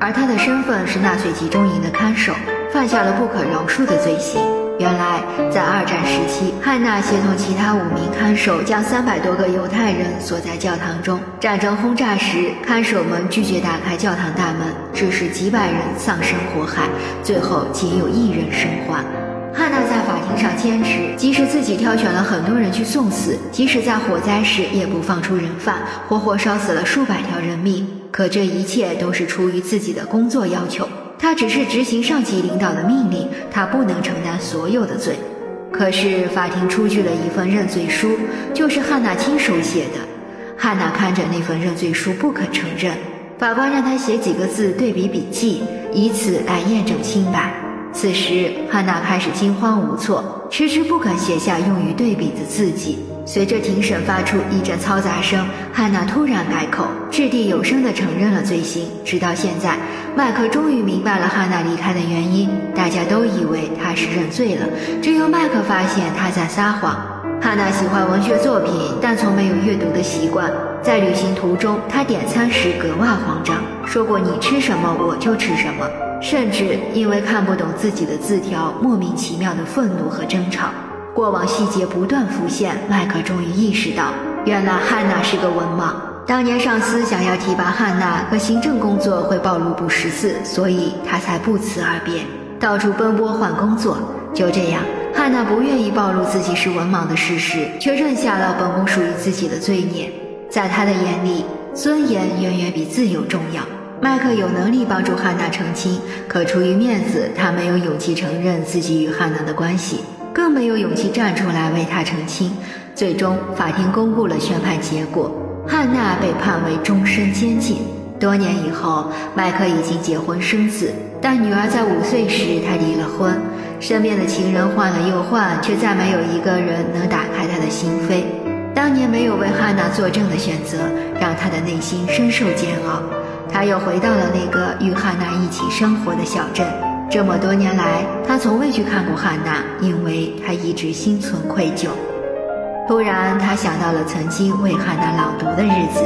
而他的身份是纳粹集中营的看守，犯下了不可饶恕的罪行。原来，在二战时期，汉娜协同其他五名看守，将三百多个犹太人锁在教堂中。战争轰炸时，看守们拒绝打开教堂大门，致使几百人丧生火海，最后仅有一人生还。汉娜在法庭上坚持，即使自己挑选了很多人去送死，即使在火灾时也不放出人犯，活活烧死了数百条人命，可这一切都是出于自己的工作要求。他只是执行上级领导的命令，他不能承担所有的罪。可是法庭出具了一份认罪书，就是汉娜亲手写的。汉娜看着那份认罪书，不肯承认。法官让他写几个字对比笔记，以此来验证清白。此时，汉娜开始惊慌无措，迟迟不肯写下用于对比的字迹。随着庭审发出一阵嘈杂声，汉娜突然改口，掷地有声地承认了罪行。直到现在，麦克终于明白了汉娜离开的原因。大家都以为他是认罪了，只有麦克发现他在撒谎。汉娜喜欢文学作品，但从没有阅读的习惯。在旅行途中，他点餐时格外慌张，说过“你吃什么我就吃什么”，甚至因为看不懂自己的字条，莫名其妙的愤怒和争吵。过往细节不断浮现，麦克终于意识到，原来汉娜是个文盲。当年上司想要提拔汉娜，可行政工作会暴露不识字，所以他才不辞而别，到处奔波换工作。就这样，汉娜不愿意暴露自己是文盲的事实，却认下了本不属于自己的罪孽。在他的眼里，尊严远远比自由重要。麦克有能力帮助汉娜澄清，可出于面子，他没有勇气承认自己与汉娜的关系。更没有勇气站出来为她澄清。最终，法庭公布了宣判结果，汉娜被判为终身监禁。多年以后，麦克已经结婚生子，但女儿在五岁时他离了婚，身边的情人换了又换，却再没有一个人能打开他的心扉。当年没有为汉娜作证的选择，让他的内心深受煎熬。他又回到了那个与汉娜一起生活的小镇。这么多年来，他从未去看过汉娜，因为他一直心存愧疚。突然，他想到了曾经为汉娜朗读的日子，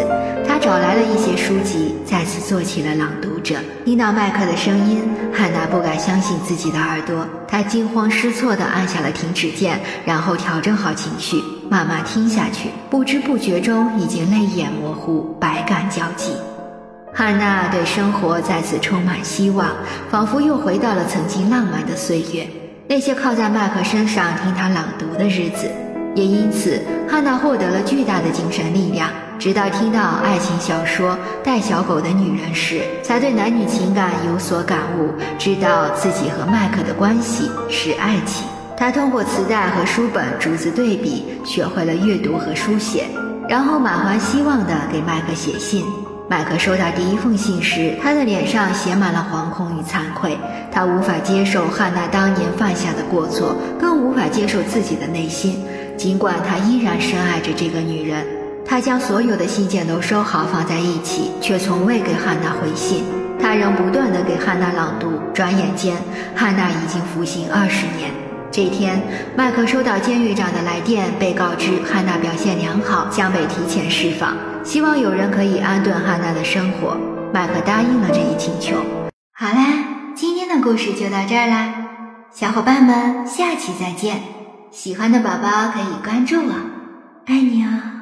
他找来了一些书籍，再次做起了朗读者。听到麦克的声音，汉娜不敢相信自己的耳朵，她惊慌失措地按下了停止键，然后调整好情绪，慢慢听下去。不知不觉中，已经泪眼模糊，百感交集。汉娜对生活再次充满希望，仿佛又回到了曾经浪漫的岁月。那些靠在麦克身上听他朗读的日子，也因此汉娜获得了巨大的精神力量。直到听到爱情小说《带小狗的女人》时，才对男女情感有所感悟，知道自己和麦克的关系是爱情。他通过磁带和书本逐字对比，学会了阅读和书写，然后满怀希望地给麦克写信。麦克收到第一封信时，他的脸上写满了惶恐与惭愧。他无法接受汉娜当年犯下的过错，更无法接受自己的内心。尽管他依然深爱着这个女人，他将所有的信件都收好放在一起，却从未给汉娜回信。他仍不断地给汉娜朗读。转眼间，汉娜已经服刑二十年。这天，麦克收到监狱长的来电，被告知汉娜表现良好，将被提前释放。希望有人可以安顿汉娜的生活，麦克答应了这一请求。好啦，今天的故事就到这儿啦，小伙伴们，下期再见。喜欢的宝宝可以关注我，爱你哦。